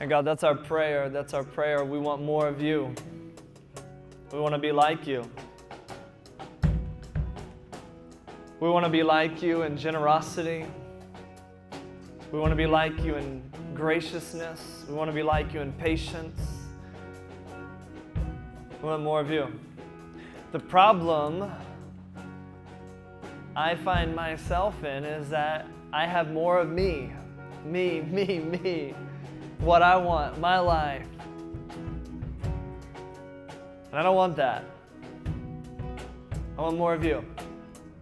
And God, that's our prayer. That's our prayer. We want more of you. We want to be like you. We want to be like you in generosity. We want to be like you in graciousness. We want to be like you in patience. We want more of you. The problem I find myself in is that I have more of me. Me, me, me. What I want, my life. And I don't want that. I want more of you.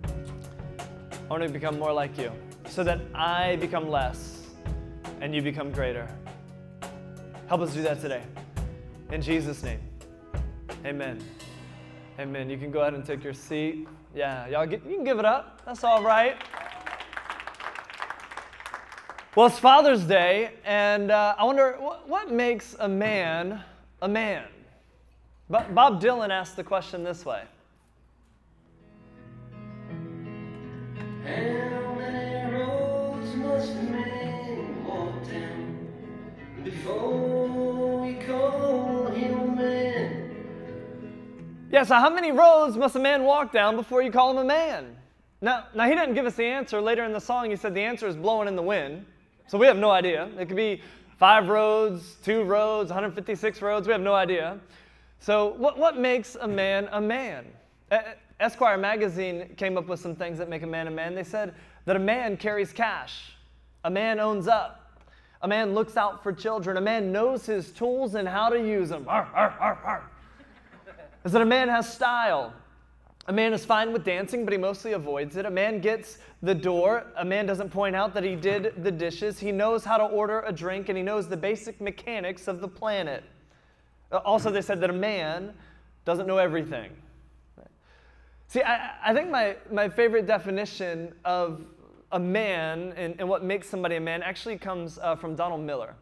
I want to become more like you so that I become less and you become greater. Help us do that today. In Jesus' name. Amen. Amen. You can go ahead and take your seat. Yeah, y'all get, you can give it up. That's all right. Well, it's Father's Day, and uh, I wonder what, what makes a man a man? But Bob Dylan asked the question this way How many roads must a man walk down before we call him a man? Yeah, so how many roads must a man walk down before you call him a man? Now, now he didn't give us the answer. Later in the song, he said the answer is blowing in the wind. So we have no idea. It could be five roads, two roads, 156 roads. We have no idea. So, what, what makes a man a man? Esquire magazine came up with some things that make a man a man. They said that a man carries cash, a man owns up, a man looks out for children, a man knows his tools and how to use them. Arr, arr, arr, arr. Is that a man has style? A man is fine with dancing, but he mostly avoids it. A man gets the door. A man doesn't point out that he did the dishes. He knows how to order a drink, and he knows the basic mechanics of the planet. Uh, Also, they said that a man doesn't know everything. See, I, I think my, my favorite definition of a man and, and what makes somebody a man actually comes uh, from Donald Miller.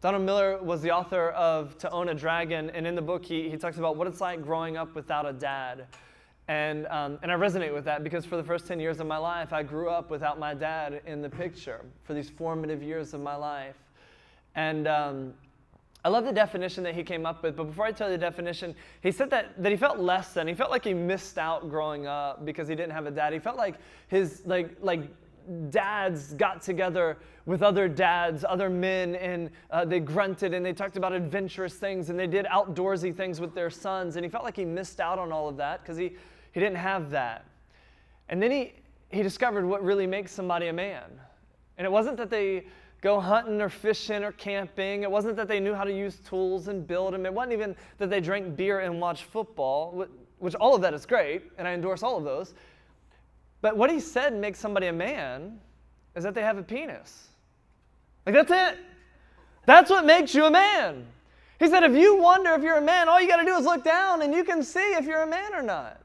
Donald Miller was the author of To Own a Dragon, and in the book, he, he talks about what it's like growing up without a dad. And, um, and I resonate with that because for the first 10 years of my life, I grew up without my dad in the picture for these formative years of my life. And um, I love the definition that he came up with, but before I tell you the definition, he said that, that he felt less than. He felt like he missed out growing up because he didn't have a dad. He felt like his, like, like dads got together with other dads, other men, and uh, they grunted and they talked about adventurous things and they did outdoorsy things with their sons. And he felt like he missed out on all of that because he, he didn't have that. And then he, he discovered what really makes somebody a man. And it wasn't that they go hunting or fishing or camping. It wasn't that they knew how to use tools and build them. It wasn't even that they drank beer and watched football, which all of that is great, and I endorse all of those. But what he said makes somebody a man is that they have a penis. Like, that's it. That's what makes you a man. He said, if you wonder if you're a man, all you got to do is look down and you can see if you're a man or not.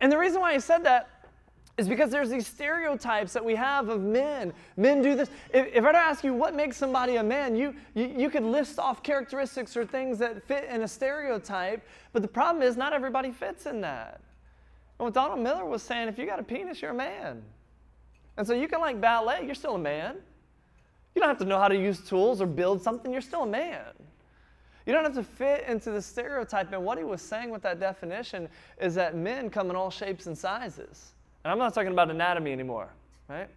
And the reason why I said that is because there's these stereotypes that we have of men. Men do this. If, if I were to ask you what makes somebody a man, you, you, you could list off characteristics or things that fit in a stereotype, but the problem is not everybody fits in that. And what Donald Miller was saying, if you got a penis, you're a man. And so you can like ballet, you're still a man. You don't have to know how to use tools or build something, you're still a man. You don't have to fit into the stereotype. And what he was saying with that definition is that men come in all shapes and sizes. And I'm not talking about anatomy anymore, right?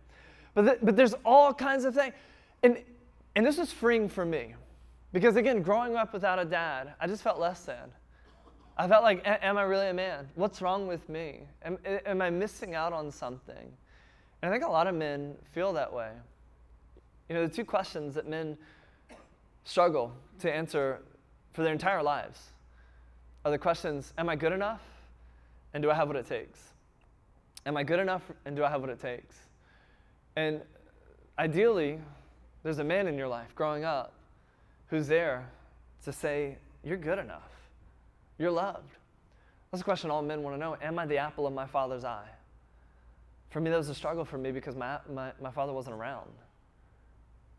But, but there's all kinds of things. And, and this was freeing for me. Because again, growing up without a dad, I just felt less than. I felt like, am I really a man? What's wrong with me? Am, am I missing out on something? And I think a lot of men feel that way. You know, the two questions that men struggle to answer for their entire lives are the questions Am I good enough? And do I have what it takes? Am I good enough? And do I have what it takes? And ideally, there's a man in your life growing up who's there to say, You're good enough. You're loved. That's a question all men want to know. Am I the apple of my father's eye? For me, that was a struggle for me because my, my, my father wasn't around.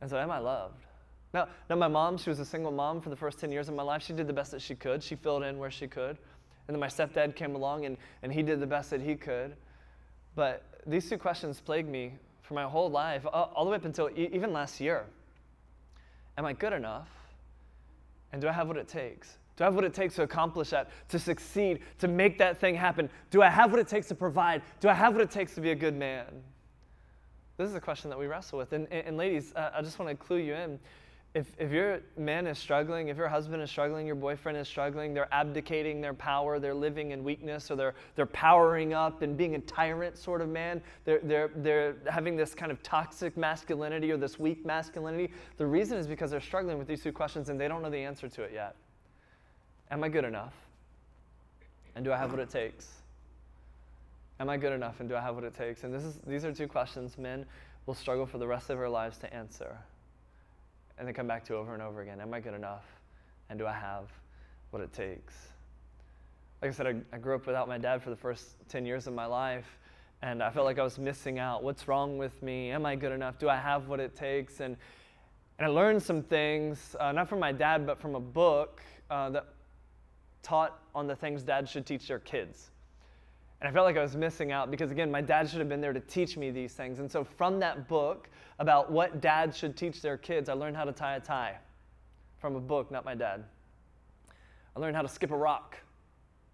And so, am I loved? Now, now, my mom, she was a single mom for the first 10 years of my life. She did the best that she could. She filled in where she could. And then my stepdad came along and, and he did the best that he could. But these two questions plagued me for my whole life, all, the way up until e- even last year. Am I good enough? And do I have what it takes? Do I have what it takes to accomplish that, to succeed, to make that thing happen? Do I have what it takes to provide? Do I have what it takes to be a good man? This is a question that we wrestle with. And, and, and ladies, uh, I just want to clue you in. If, if your man is struggling, if your husband is struggling, your boyfriend is struggling, they're abdicating their power, they're living in weakness, or they're, they're powering up and being a tyrant sort of man, they're, they're, they're having this kind of toxic masculinity or this weak masculinity, the reason is because they're struggling with these two questions and they don't know the answer to it yet. Am I good enough? And do I have what it takes? Am I good enough and do I have what it takes? And this is, these are two questions men will struggle for the rest of their lives to answer and then come back to over and over again. Am I good enough? And do I have what it takes? Like I said, I, I, grew up without my dad for the first 10 years of my life, and I felt like I was missing out. What's wrong with me? Am I good enough? Do I have what it takes? And, and I learned some things, uh, not from my dad, but from a book uh, that taught on the things dads should teach their kids. And I felt like I was missing out because, again, my dad should have been there to teach me these things. And so, from that book about what dads should teach their kids, I learned how to tie a tie from a book, not my dad. I learned how to skip a rock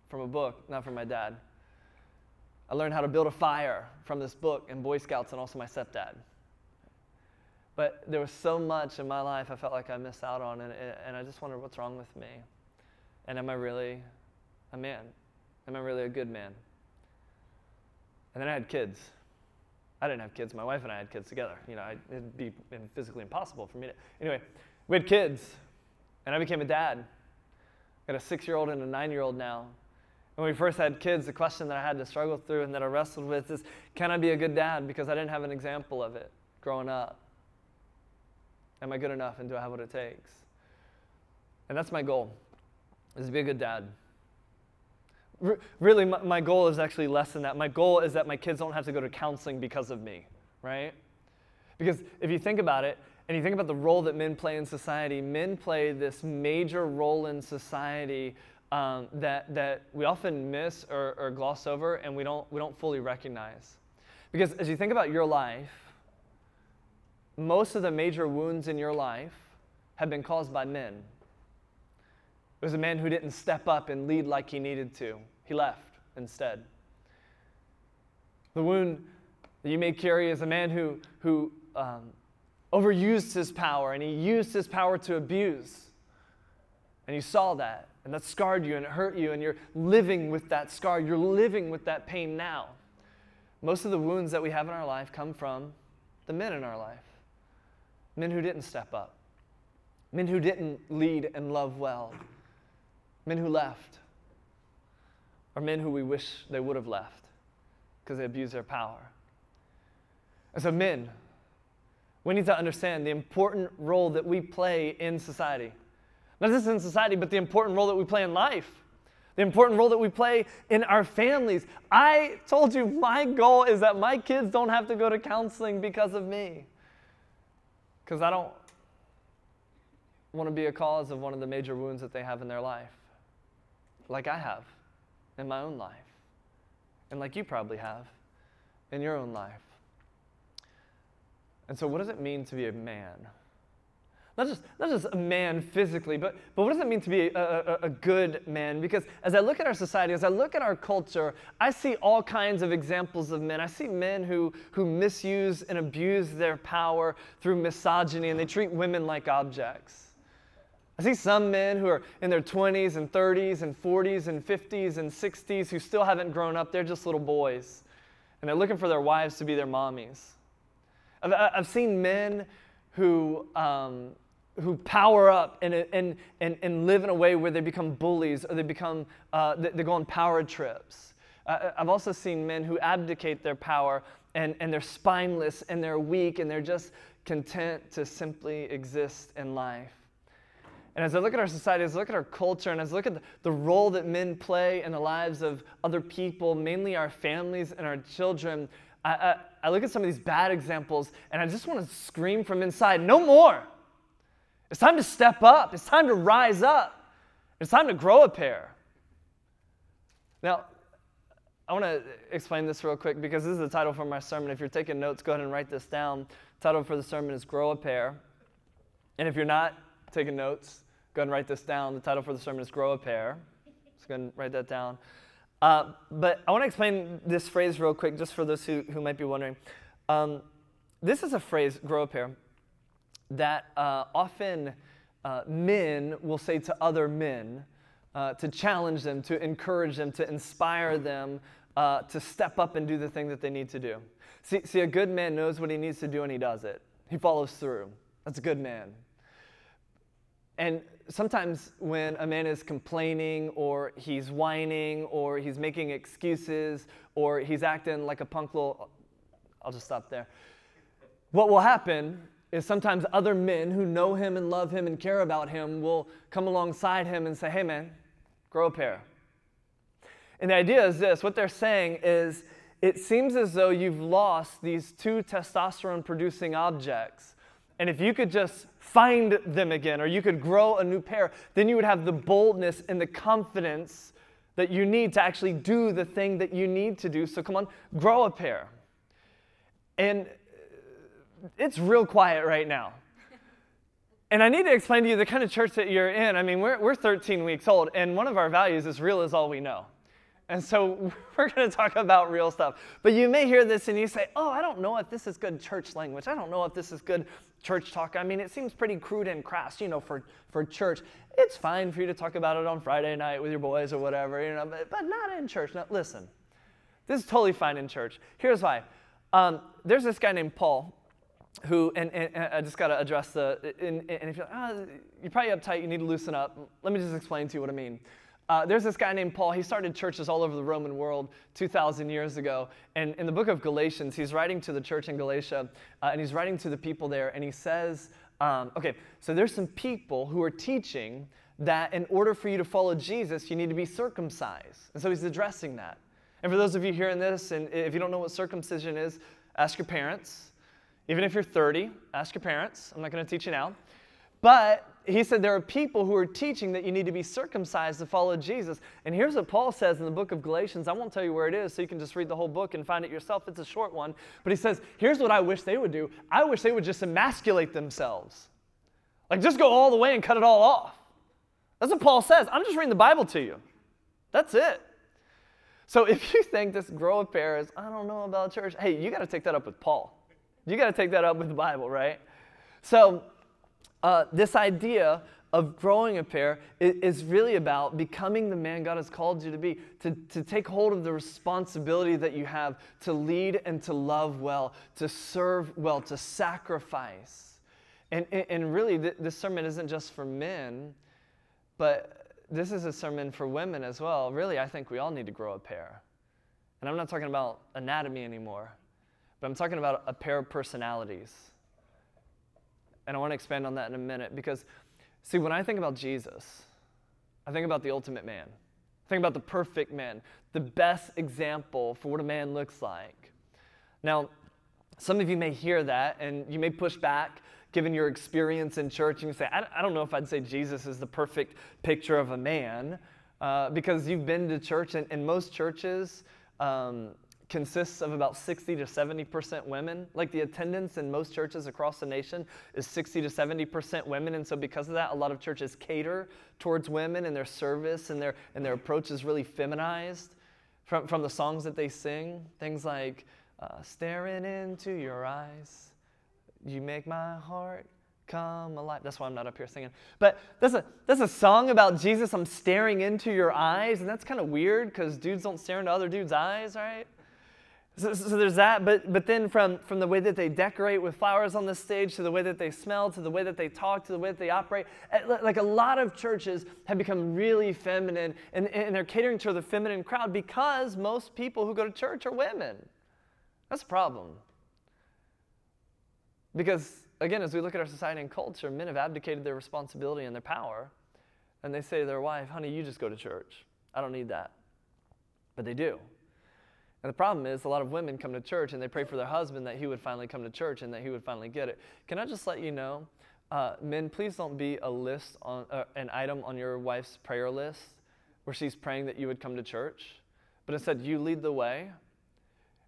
from a book, not from my dad. I learned how to build a fire from this book and Boy Scouts and also my stepdad. But there was so much in my life I felt like I missed out on, and, and I just wondered what's wrong with me? And am I really a man? Am I really a good man? And then I had kids. I didn't have kids. My wife and I had kids together. You know, it'd be physically impossible for me to. Anyway, we had kids, and I became a dad. I got a six-year-old and a nine-year-old now. When we first had kids, the question that I had to struggle through and that I wrestled with is, can I be a good dad? Because I didn't have an example of it growing up. Am I good enough, and do I have what it takes? And that's my goal, is to be a good dad really, my, my goal is actually less than that. My goal is that my kids don't have to go to counseling because of me, right? Because if you think about it, and you think about the role that men play in society, men play this major role in society um, that, that we often miss or, or gloss over and we don't, we don't fully recognize. Because as you think about your life, most of the major wounds in your life have been caused by men. It was a man who didn't step up and lead like he needed to. He left instead. The wound that you may carry is a man who, who um, overused his power and he used his power to abuse. And you saw that, and that scarred you and it hurt you, and you're living with that scar. You're living with that pain now. Most of the wounds that we have in our life come from the men in our life men who didn't step up, men who didn't lead and love well, men who left, or men who we wish they would have left because they abused their power. And so, men, we need to understand the important role that we play in society. Not just in society, but the important role that we play in life, the important role that we play in our families. I told you my goal is that my kids don't have to go to counseling because of me. Because I don't want to be a cause of one of the major wounds that they have in their life like I have in my own life, and like you probably have in your own life. And so, what does it mean to be a man? Not just, not just a man physically, but, but what does it mean to be a, a, a, good man? Because as I look at our society, as I look at our culture, I see all kinds of examples of men. I see men who, who misuse and abuse their power through misogyny, and they treat women like objects. I see some men who are in their 20s and 30s and 40s and 50s and 60s who still haven't grown up. They're just little boys. And they're looking for their wives to be their mommies. I've, I've seen men who, um, who power up and, and, and, and live in a way where they become bullies or they, become, uh, they, go on power trips. I've also seen men who abdicate their power and, and they're spineless and they're weak and they're just content to simply exist in life. And as I look at our society, as I look at our culture, and as I look at the, the role that men play in the lives of other people, mainly our families and our children, I, I, I look at some of these bad examples and I just want to scream from inside no more. It's time to step up. It's time to rise up. It's time to grow a pair. Now, I want to explain this real quick because this is the title for my sermon. If you're taking notes, go ahead and write this down. The title for the sermon is Grow a Pair. And if you're not taking notes, go and write this down. The title for the sermon is Grow a Pair. So go and write that down. Uh, but I want to explain this phrase real quick, just for those who, who might be wondering. Um, this is a phrase, grow a pair, that uh, often uh, men will say to other men uh, to challenge them, to encourage them, to inspire them uh, to step up and do the thing that they need to do. See, see, a good man knows what he needs to do and he does it, he follows through. That's a good man. And sometimes when a man is complaining or he's whining or he's making excuses or he's acting like a punk little, I'll just stop there. What will happen is sometimes other men who know him and love him and care about him will come alongside him and say, hey man, grow a pair. And the idea is this what they're saying is it seems as though you've lost these two testosterone producing objects. And if you could just find them again, or you could grow a new pair, then you would have the boldness and the confidence that you need to actually do the thing that you need to do. So come on, grow a pair. And it's real quiet right now. And I need to explain to you the kind of church that you're in. I mean, we're, we're 13 weeks old, and one of our values is real is all we know. And so we're going to talk about real stuff. But you may hear this and you say, oh, I don't know if this is good church language. I don't know if this is good church talk. I mean, it seems pretty crude and crass, you know, for, for church. It's fine for you to talk about it on Friday night with your boys or whatever, you know, but, but not in church. Now, listen, this is totally fine in church. Here's why. Um, there's this guy named Paul who, and, and, and I just got to address the, and, and if you're, oh, you're probably uptight, you need to loosen up. Let me just explain to you what I mean. Uh, there's this guy named Paul. He started churches all over the Roman world 2,000 years ago. And in the book of Galatians, he's writing to the church in Galatia, uh, and he's writing to the people there, and he says, um, okay, so there's some people who are teaching that in order for you to follow Jesus, you need to be circumcised. And so he's addressing that. And for those of you hearing this, and if you don't know what circumcision is, ask your parents. Even if you're 30, ask your parents. I'm not going to teach you now. But he said there are people who are teaching that you need to be circumcised to follow Jesus. And here's what Paul says in the book of Galatians. I won't tell you where it is, so you can just read the whole book and find it yourself. It's a short one. But he says, here's what I wish they would do I wish they would just emasculate themselves. Like, just go all the way and cut it all off. That's what Paul says. I'm just reading the Bible to you. That's it. So if you think this grow a pair is, I don't know about church, hey, you got to take that up with Paul. You got to take that up with the Bible, right? So, uh, this idea of growing a pair is, really about becoming the man God has called you to be, to, to take hold of the responsibility that you have to lead and to love well, to serve well, to sacrifice. And, and really, this sermon isn't just for men, but this is a sermon for women as well. Really, I think we all need to grow a pair. And I'm not talking about anatomy anymore. But I'm talking about a pair of personalities. And I want to expand on that in a minute because, see, when I think about Jesus, I think about the ultimate man. I think about the perfect man, the best example for what a man looks like. Now, some of you may hear that and you may push back given your experience in church and you say, I, don't know if I'd say Jesus is the perfect picture of a man uh, because you've been to church and, and most churches, um, consists of about 60 to 70% women. Like the attendance in most churches across the nation is 60 to 70% women. And so, because of that, a lot of churches cater towards women and their service and their, and their approach is really feminized from, from the songs that they sing. Things like, uh, Staring into your eyes, you make my heart come alive. That's why I'm not up here singing. But that's a, that's a song about Jesus. I'm staring into your eyes. And that's kind of weird because dudes don't stare into other dudes' eyes, right? So, so, there's that, but, but then from, from the way that they decorate with flowers on the stage to the way that they smell to the way that they talk to the way that they operate, eh, like a lot of churches have become really feminine and, and they're catering to the feminine crowd because most people who go to church are women. That's a problem. Because, again, as we look at our society and culture, men have abdicated their responsibility and their power, and they say to their wife, honey, you just go to church. I don't need that. But they do. And the problem is, a lot of women come to church and they pray for their husband that he would finally come to church and that he would finally get it. Can I just let you know, uh, men, please don't be a list on uh, an item on your wife's prayer list where she's praying that you would come to church, but instead you lead the way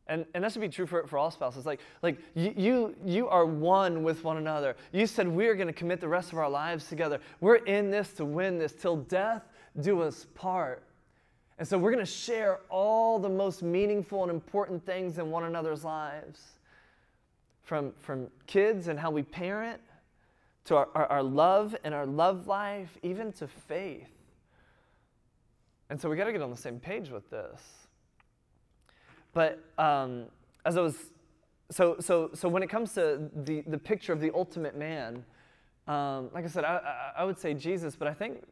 And, and that should be true for, for all spouses. Like, like you, you, you are one with one another. You said we're going to commit the rest of our lives together. We're in this to win this till death do us part. And so we're going to share all the most meaningful and important things in one another's lives from, from kids and how we parent to our, our, our love and our love life, even to faith. And so we got to get on the same page with this. But um, as I was, so, so, so when it comes to the, the picture of the ultimate man, um, like I said, I, I, I would say Jesus, but I think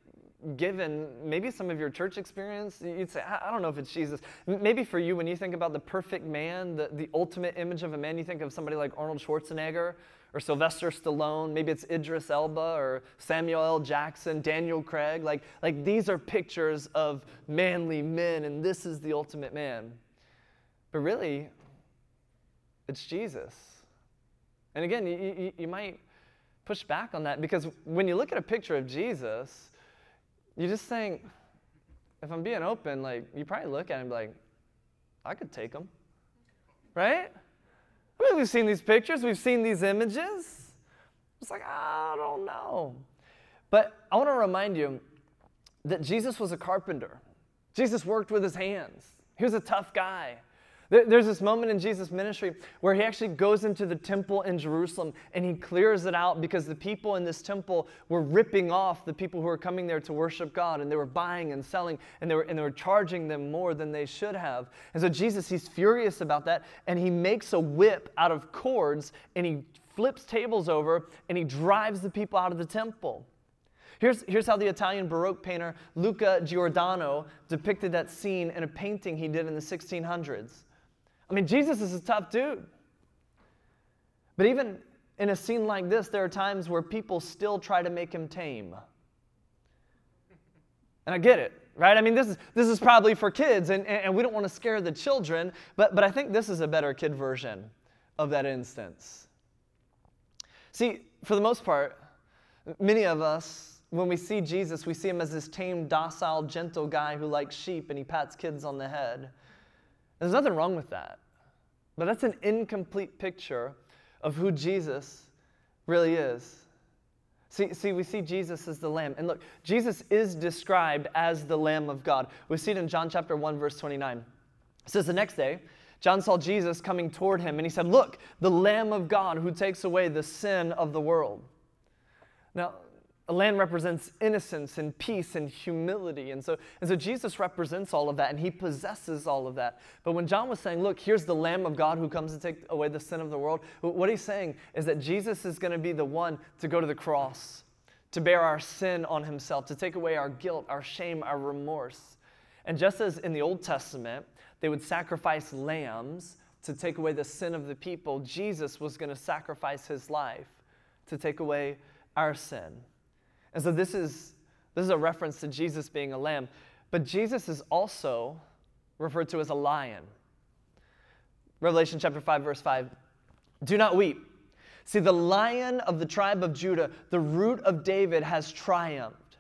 given maybe some of your church experience, you'd say, I, don't know if it's Jesus. Maybe for you, when you think about the perfect man, the, the ultimate image of a man, you think of somebody like Arnold Schwarzenegger or Sylvester Stallone. Maybe it's Idris Elba or Samuel L. Jackson, Daniel Craig. Like, like these are pictures of manly men, and this is the ultimate man. But really, it's Jesus. And again, you, you, you might push back on that because when you look at a picture of Jesus, you just think, if I'm being open, like, you probably look at him like, I could take him. Right? I mean, we've seen these pictures, we've seen these images. It's like, I don't know. But I want to remind you that Jesus was a carpenter. Jesus worked with his hands. He was a tough guy. There- There's this moment in Jesus' ministry where he actually goes into the temple in Jerusalem and he clears it out because the people in this temple were ripping off the people who were coming there to worship God and they were buying and selling and they were, and they were charging them more than they should have. And so Jesus, he's furious about that and he makes a whip out of cords and he flips tables over and he drives the people out of the temple. Here's, here's how the Italian Baroque painter Luca Giordano depicted that scene in a painting he did in the 1600s. I mean, Jesus is a tough dude. But even in a scene like this, there are times where people still try to make him tame. And I get it, right? I mean, this is, this is probably for kids, and, and we don't want to scare the children, but, but I think this is a better kid version of that instance. See, for the most part, many of us, when we see Jesus, we see him as this tame, docile, gentle guy who likes sheep and he pats kids on the head. There's nothing wrong with that. But that's an incomplete picture of who Jesus really is. See, see, we see Jesus as the Lamb. And look, Jesus is described as the Lamb of God. We see it in John chapter 1, verse 29. It says, The next day, John saw Jesus coming toward him, and he said, Look, the Lamb of God who takes away the sin of the world. Now, a lamb represents innocence and peace and humility. And so, and so Jesus represents all of that and he possesses all of that. But when John was saying, Look, here's the Lamb of God who comes to take away the sin of the world, what he's saying is that Jesus is going to be the one to go to the cross, to bear our sin on himself, to take away our guilt, our shame, our remorse. And just as in the Old Testament, they would sacrifice lambs to take away the sin of the people, Jesus was going to sacrifice his life to take away our sin. And so this is, this is a reference to Jesus being a lamb. But Jesus is also referred to as a lion. Revelation chapter 5, verse 5. Do not weep. See, the lion of the tribe of Judah, the root of David, has triumphed.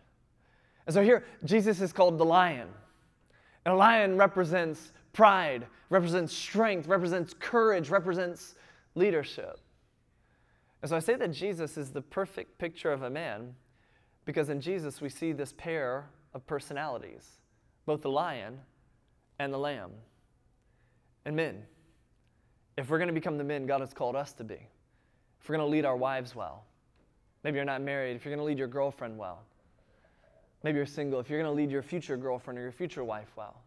And so here, Jesus is called the lion. And a lion represents pride, represents strength, represents courage, represents leadership. And so I say that Jesus is the perfect picture of a man because in Jesus we see this pair of personalities, both the lion and the lamb. And men, if we're going to become the men God has called us to be, if we're going to lead our wives well, maybe you're not married, if you're going to lead your girlfriend well, maybe you're single, if you're going to lead your future girlfriend or your future wife well,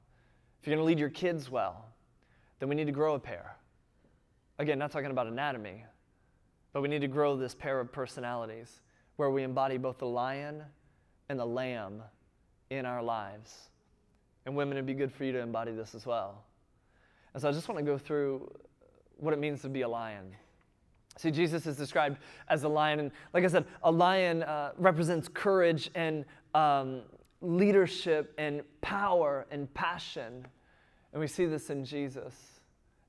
if you're going to lead your kids well, then we need to grow a pair. Again, not talking about anatomy, but we need to grow this pair of personalities where we embody both the lion and the lamb in our lives. And women, it'd be good for you to embody this as well. And so I just want to go through what it means to be a lion. See, Jesus is described as a lion. And like I said, a lion uh, represents courage and um, leadership and power and passion. And we see this in Jesus.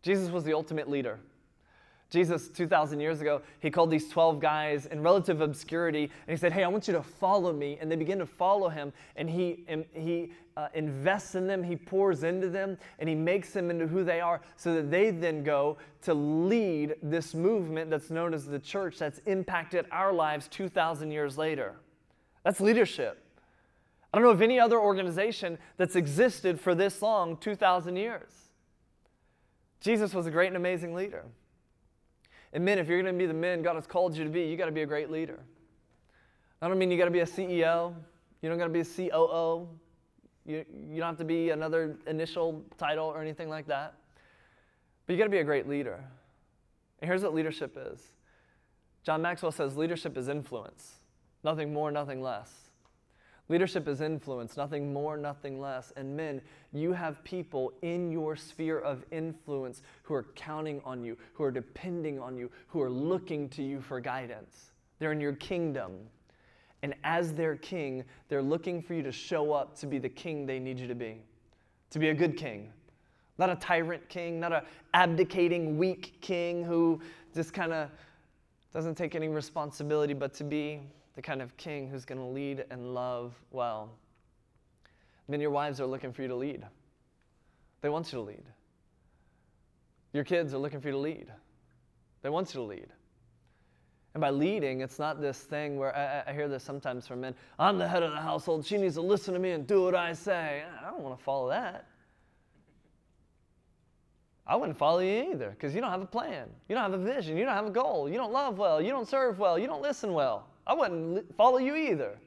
Jesus was the ultimate leader. Jesus, 2,000 years ago, he called these 12 guys in relative obscurity and he said, Hey, I want you to follow me. And they begin to follow him and he, and he uh, invests in them, he pours into them, and he makes them into who they are so that they then go to lead this movement that's known as the church that's impacted our lives 2,000 years later. That's leadership. I don't know of any other organization that's existed for this long, 2,000 years. Jesus was a great and amazing leader. And men, if you're going to be the men God has called you to be, you got to be a great leader. I don't mean you got to be a CEO. You don't got to be a COO. You, you don't have to be another initial title or anything like that. But you got to be a great leader. And here's what leadership is John Maxwell says leadership is influence, nothing more, nothing less. Leadership is influence, nothing more, nothing less. And men, you have people in your sphere of influence who are counting on you, who are depending on you, who are looking to you for guidance. They're in your kingdom. And as their king, they're looking for you to show up to be the king they need you to be, to be a good king. Not a tyrant king, not a abdicating, weak king who just kind of doesn't take any responsibility, but to be the kind of king who's going to lead and love well. Men, your wives are looking for you to lead. They want you to lead. Your kids are looking for you to lead. They want you to lead. And by leading, it's not this thing where I, I, hear this sometimes from men I'm the head of the household. She needs to listen to me and do what I say. I don't want to follow that. I wouldn't follow you either because you don't have a plan. You don't have a vision. You don't have a goal. You don't love well. You don't serve well. You don't listen well. I wouldn't follow you either.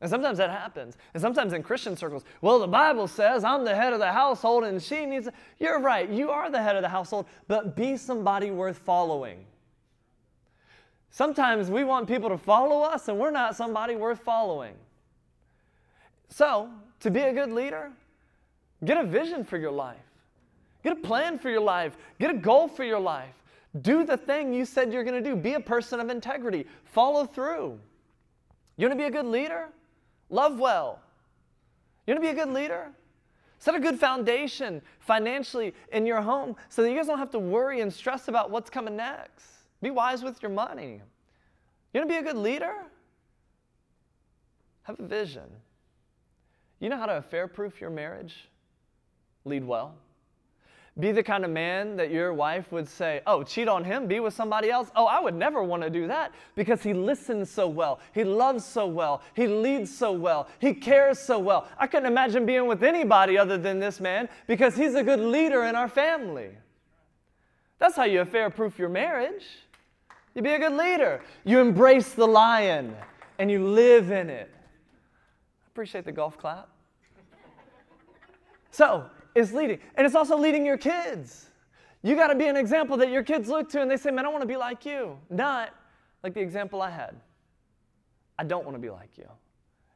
And sometimes that happens. And sometimes in Christian circles, well, the Bible says I'm the head of the household and she needs. You're right. You are the head of the household, but be somebody worth following. Sometimes we want people to follow us and we're not somebody worth following. So, to be a good leader, get a vision for your life, get a plan for your life, get a goal for your life. Do the thing you said you're going to do. Be a person of integrity. Follow through. You want to be a good leader? Love well. You want to be a good leader? Set a good foundation financially in your home so that you guys don't have to worry and stress about what's coming next. Be wise with your money. You want to be a good leader? Have a vision. You know how to affair proof your marriage? Lead well. Be the kind of man that your wife would say, Oh, cheat on him, be with somebody else. Oh, I would never want to do that because he listens so well. He loves so well. He leads so well. He cares so well. I couldn't imagine being with anybody other than this man because he's a good leader in our family. That's how you affair proof your marriage. You be a good leader. You embrace the lion and you live in it. I appreciate the golf clap. So, is leading. And it's also leading your kids. You got to be an example that your kids look to and they say, Man, I want to be like you. Not like the example I had. I don't want to be like you.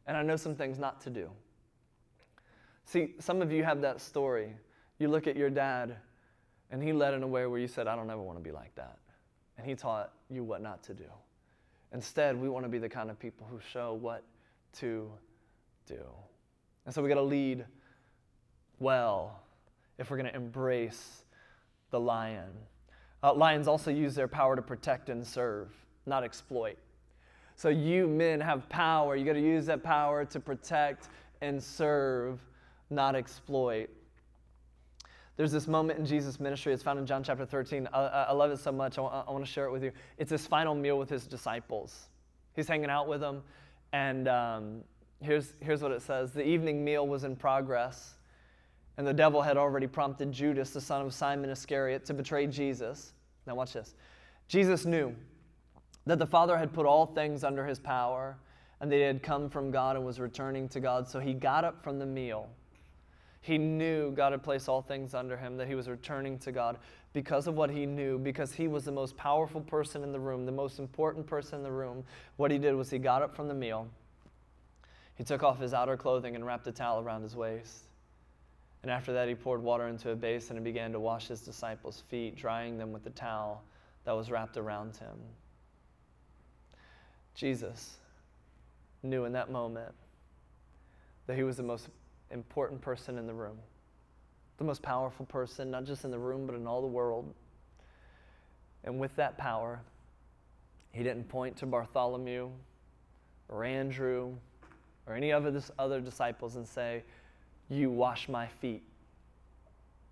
And I know some things not to do. See, some of you have that story. You look at your dad and he led in a way where you said, I don't ever want to be like that. And he taught you what not to do. Instead, we want to be the kind of people who show what to do. And so we got to lead well if we're going to embrace the lion. Uh, lions also use their power to protect and serve, not exploit. So you men have power. You got to use that power to protect and serve, not exploit. There's this moment in Jesus' ministry. It's found in John chapter 13. I, I love it so much. I, want to share it with you. It's his final meal with his disciples. He's hanging out with them, and um, here's, here's what it says The evening meal was in progress. And the devil had already prompted Judas, the son of Simon Iscariot, to betray Jesus. Now, watch this. Jesus knew that the Father had put all things under his power and that he had come from God and was returning to God. So he got up from the meal. He knew God had placed all things under him, that he was returning to God because of what he knew, because he was the most powerful person in the room, the most important person in the room. What he did was he got up from the meal. He took off his outer clothing and wrapped a towel around his waist. And after that, he poured water into a basin and began to wash his disciples' feet, drying them with the towel that was wrapped around him. Jesus knew in that moment that he was the most important person in the room, the most powerful person, not just in the room, but in all the world. And with that power, he didn't point to Bartholomew or Andrew or any of his other disciples and say, You wash my feet.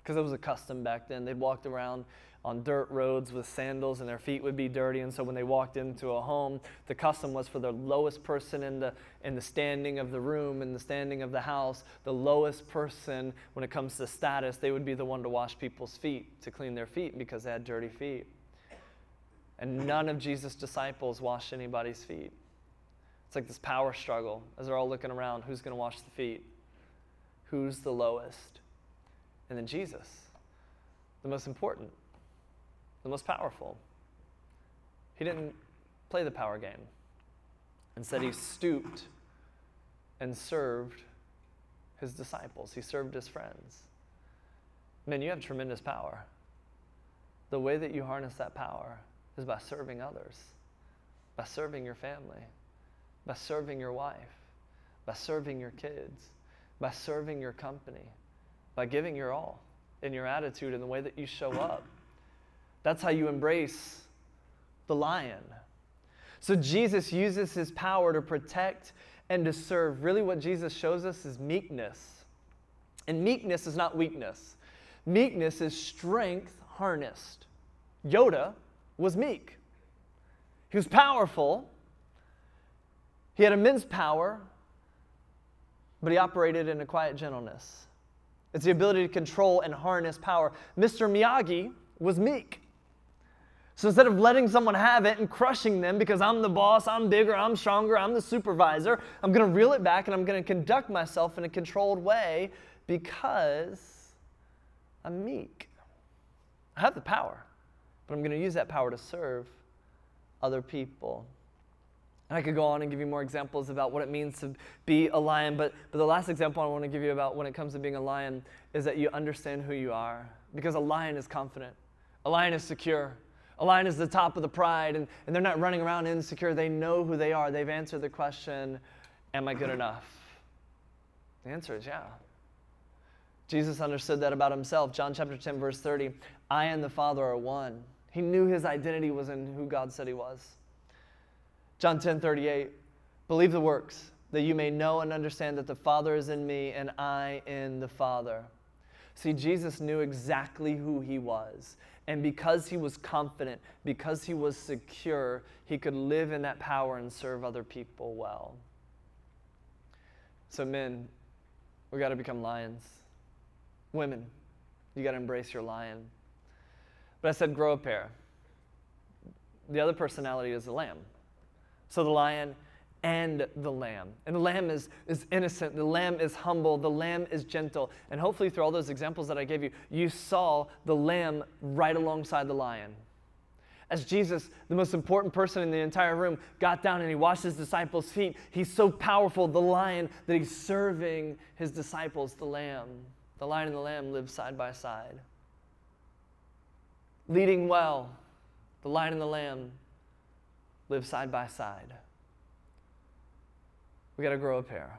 Because it was a custom back then. They'd walked around on dirt roads with sandals and their feet would be dirty. And so when they walked into a home, the custom was for the lowest person in the, in the standing of the room, in the standing of the house, the lowest person when it comes to status, they would be the one to wash people's feet, to clean their feet because they had dirty feet. And none of Jesus' disciples washed anybody's feet. It's like this power struggle as they're all looking around who's going to wash the feet? Who's the lowest? And then Jesus, the most important the most powerful. He didn't play the power game. Instead, he stooped and served his disciples, he served his friends. Man, you have tremendous power. The way that you harness that power is by serving others, by serving your family, by serving your wife, by serving your kids, by serving your company, by giving your all in your attitude and the way that you show up. That's how you embrace the lion. So Jesus uses his power to protect and to serve. Really, what Jesus shows us is meekness. And meekness is not weakness, meekness is strength harnessed. Yoda was meek, he was powerful, he had immense power, but he operated in a quiet gentleness. It's the ability to control and harness power. Mr. Miyagi was meek. So instead of letting someone have it and crushing them because I'm the boss, I'm bigger, I'm stronger, I'm the supervisor, I'm going to reel it back and I'm going to conduct myself in a controlled way because I'm meek. I have the power, but I'm going to use that power to serve other people. And I could go on and give you more examples about what it means to be a lion, but, but the last example I want to give you about when it comes to being a lion is that you understand who you are. Because a lion is confident, a lion is secure, a lion is the top of the pride, and, and they're not running around insecure. They know who they are. They've answered the question, Am I good enough? The answer is yeah. Jesus understood that about himself. John chapter 10, verse 30 I and the Father are one. He knew his identity was in who God said he was. John 10, 38 Believe the works, that you may know and understand that the Father is in me and I in the Father. See, Jesus knew exactly who he was. And because he was confident, because he was secure, he could live in that power and serve other people well. So, men, we got to become lions. Women, you got to embrace your lion. But I said, grow a pair. The other personality is the lamb. So the lion and the lamb. And the lamb is, is innocent, the lamb is humble, the lamb is gentle. And hopefully, through all those examples that I gave you, you saw the lamb right alongside the lion. As Jesus, the most important person in the entire room, got down and he washed his disciples' feet, he's so powerful, the lion, that he's serving his disciples, the lamb. The lion and the lamb live side by side. Leading well, the lion and the lamb live side by side we got to grow a pair.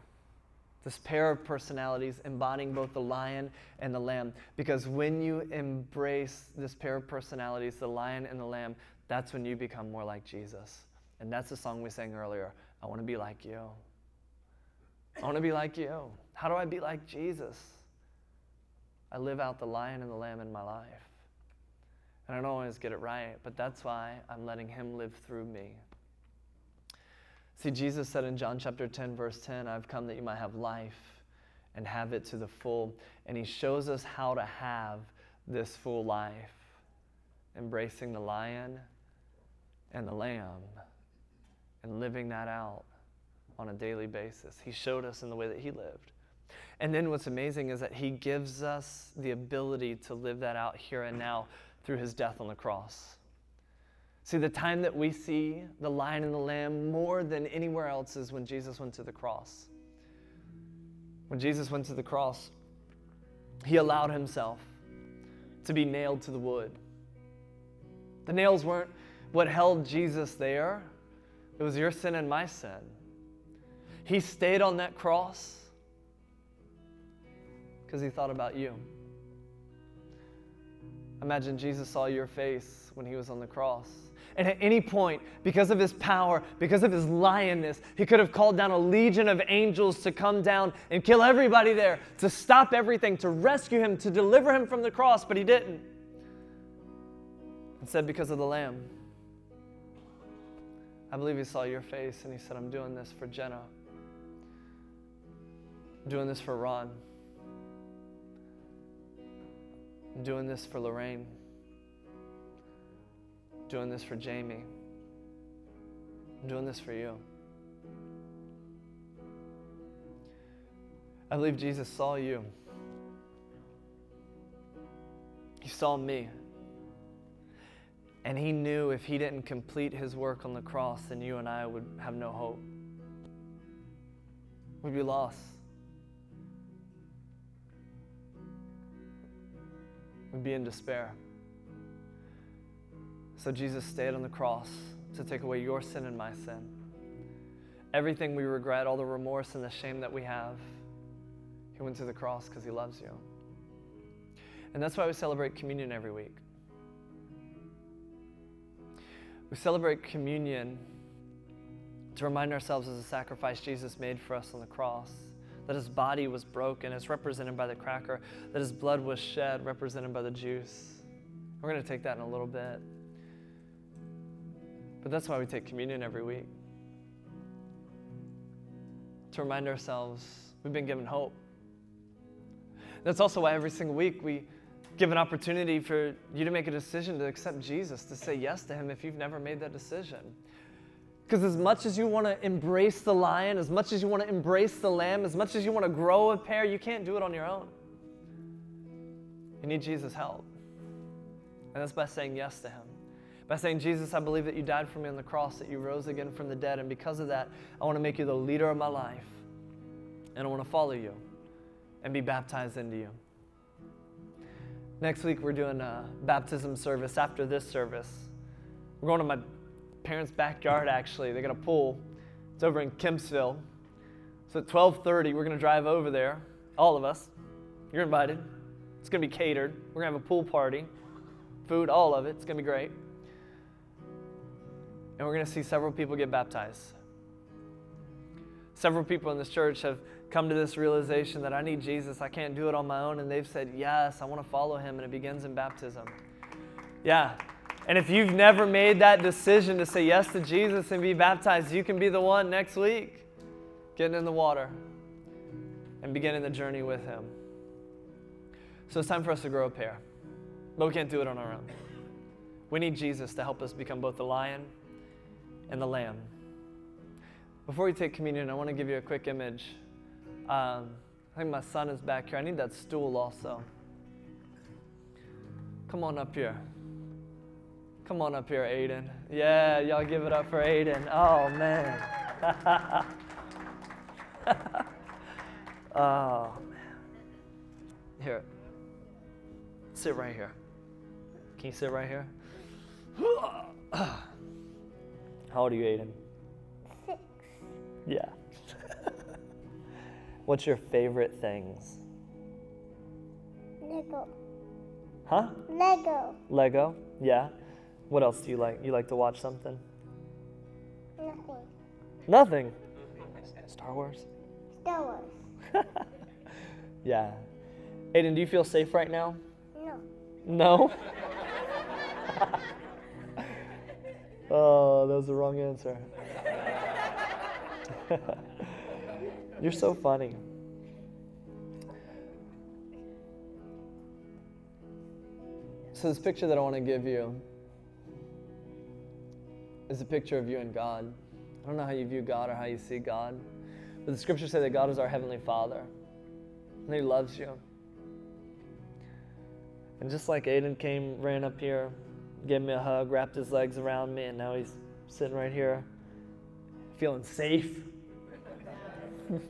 This pair of personalities embodying both the lion and the lamb. Because when you embrace this pair of personalities, the lion and the lamb, that's when you become more like Jesus. And that's the song we sang earlier. I want to be like you. I want to be like you. How do I be like Jesus? I live out the lion and the lamb in my life. And I don't always get it right, but that's why I'm letting him live through me. See, Jesus said in John chapter 10, verse 10, I've come that you might have life and have it to the full. And he shows us how to have this full life, embracing the lion and the lamb and living that out on a daily basis. He showed us in the way that he lived. And then what's amazing is that he gives us the ability to live that out here and now through his death on the cross. See, the time that we see the lion and the lamb more than anywhere else is when Jesus went to the cross. When Jesus went to the cross, he allowed himself to be nailed to the wood. The nails weren't what held Jesus there, it was your sin and my sin. He stayed on that cross because he thought about you. Imagine Jesus saw your face when he was on the cross. And at any point, because of his power, because of his lionness, he could have called down a legion of angels to come down and kill everybody there, to stop everything, to rescue him, to deliver him from the cross, but he didn't. Instead, because of the Lamb, I believe he saw your face and he said, I'm doing this for Jenna. I'm doing this for Ron. I'm doing this for Lorraine. I'm doing this for Jamie. I'm doing this for you. I believe Jesus saw you. He saw me. And he knew if he didn't complete his work on the cross, then you and I would have no hope. We'd be lost. Be in despair. So Jesus stayed on the cross to take away your sin and my sin. Everything we regret, all the remorse and the shame that we have, he went to the cross because he loves you. And that's why we celebrate communion every week. We celebrate communion to remind ourselves of the sacrifice Jesus made for us on the cross, that his body was broken, as represented by the cracker, that his blood was shed, represented by the juice. We're going to take that in a little bit. But that's why we take communion every week to remind ourselves we've been given hope. That's also why every single week we give an opportunity for you to make a decision to accept Jesus, to say yes to Him if you've never made that decision. Because as much as you want to embrace the lion, as much as you want to embrace the lamb, as much as you want to grow a pair, you can't do it on your own. You need Jesus' help. And that's by saying yes to Him. By saying, Jesus, I believe that you died for me on the cross, that you rose again from the dead, and because of that, I want to make you the leader of my life. And I want to follow you and be baptized into you. Next week, we're doing a baptism service after this service. We're going to my parents' backyard, actually. They got a pool. It's over in Kempsville. So at 12:30, we're to drive over there, all of us. You're invited. It's to be catered. We're to have a pool party, food, all of it. It's to be great. And we're to see several people get baptized. Several people in this church have come to this realization that I need Jesus. I can't do it on my own. And they've said, Yes, I want to follow him. And it begins in baptism. Yeah. And if you've never made that decision to say yes to Jesus and be baptized, you can be the one next week getting in the water and beginning the journey with him. So it's time for us to grow a pair. But we can't do it on our own. We need Jesus to help us become both the lion and the lamb. Before we take communion, I want to give you a quick image. Um, I think my son is back here. I need that stool also. Come on up here. Come on up here, Aiden. Yeah, y'all give it up for Aiden. Oh, man. oh, man. Here. Sit right here. Can you sit right here? How old are you, Aiden? Six. Yeah. What's your favorite things? Lego. Huh? Lego. Lego? Yeah. What else do you like? You like to watch something? Nothing. Nothing. Star Wars? Star Wars. Yeah. Aiden, do you feel safe right now? No. No? oh, that was the wrong answer. You're so funny. So, this picture that I want to give you is a picture of you and God. I don't know how you view God or how you see God, but the scriptures say that God is our Heavenly Father and He loves you. And just like Aiden came, ran up here, gave me a hug, wrapped his legs around me, and now he's sitting right here, feeling safe. this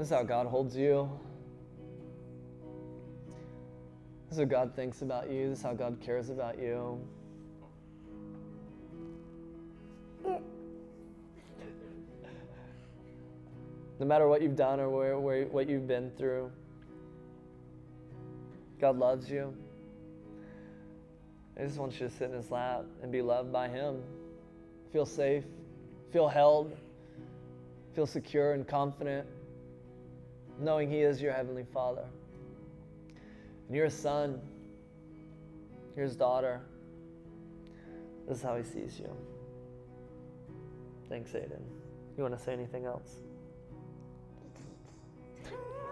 is how God holds you. This is what God thinks about you. This is how God cares about you. No matter what you've done or where, where, what you've been through, God loves you. I just want you to sit in his lap and be loved by him. Feel safe, feel held, feel secure and confident, knowing he is your heavenly father. And you're a son, you're his daughter. This is how he sees you. Thanks, Aiden. You want to say anything else?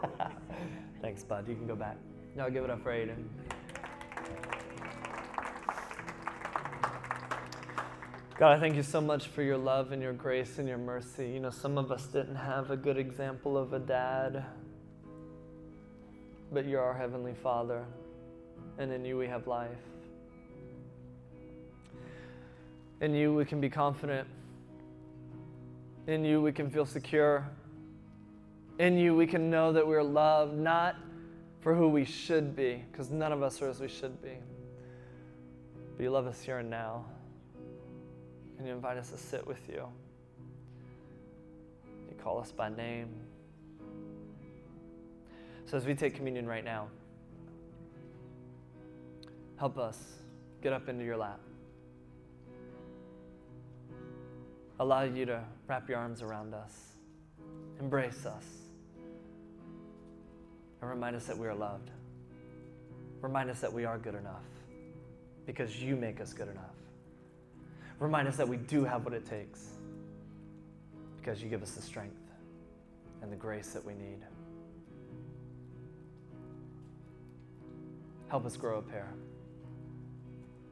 Thanks, bud. You can go back. Now give it up for Aiden. God, I thank you so much for your love and your grace and your mercy. You know, some of us didn't have a good example of a dad, but you're our Heavenly Father, and in you we have life. In you we can be confident. In you we can feel secure. In you we can know that we're loved, not for who we should be, because none of us are as we should be. But you love us here and now. And you invite us to sit with you. You call us by name. So as we take communion right now, help us get up into your lap. Allow you to wrap your arms around us, embrace us, and remind us that we are loved. Remind us that we are good enough because you make us good enough. Remind us that we do have what it takes because you give us the strength and the grace that we need. Help us grow a pair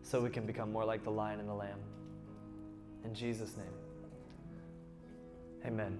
so we can become more like the lion and the lamb. In Jesus' name, amen.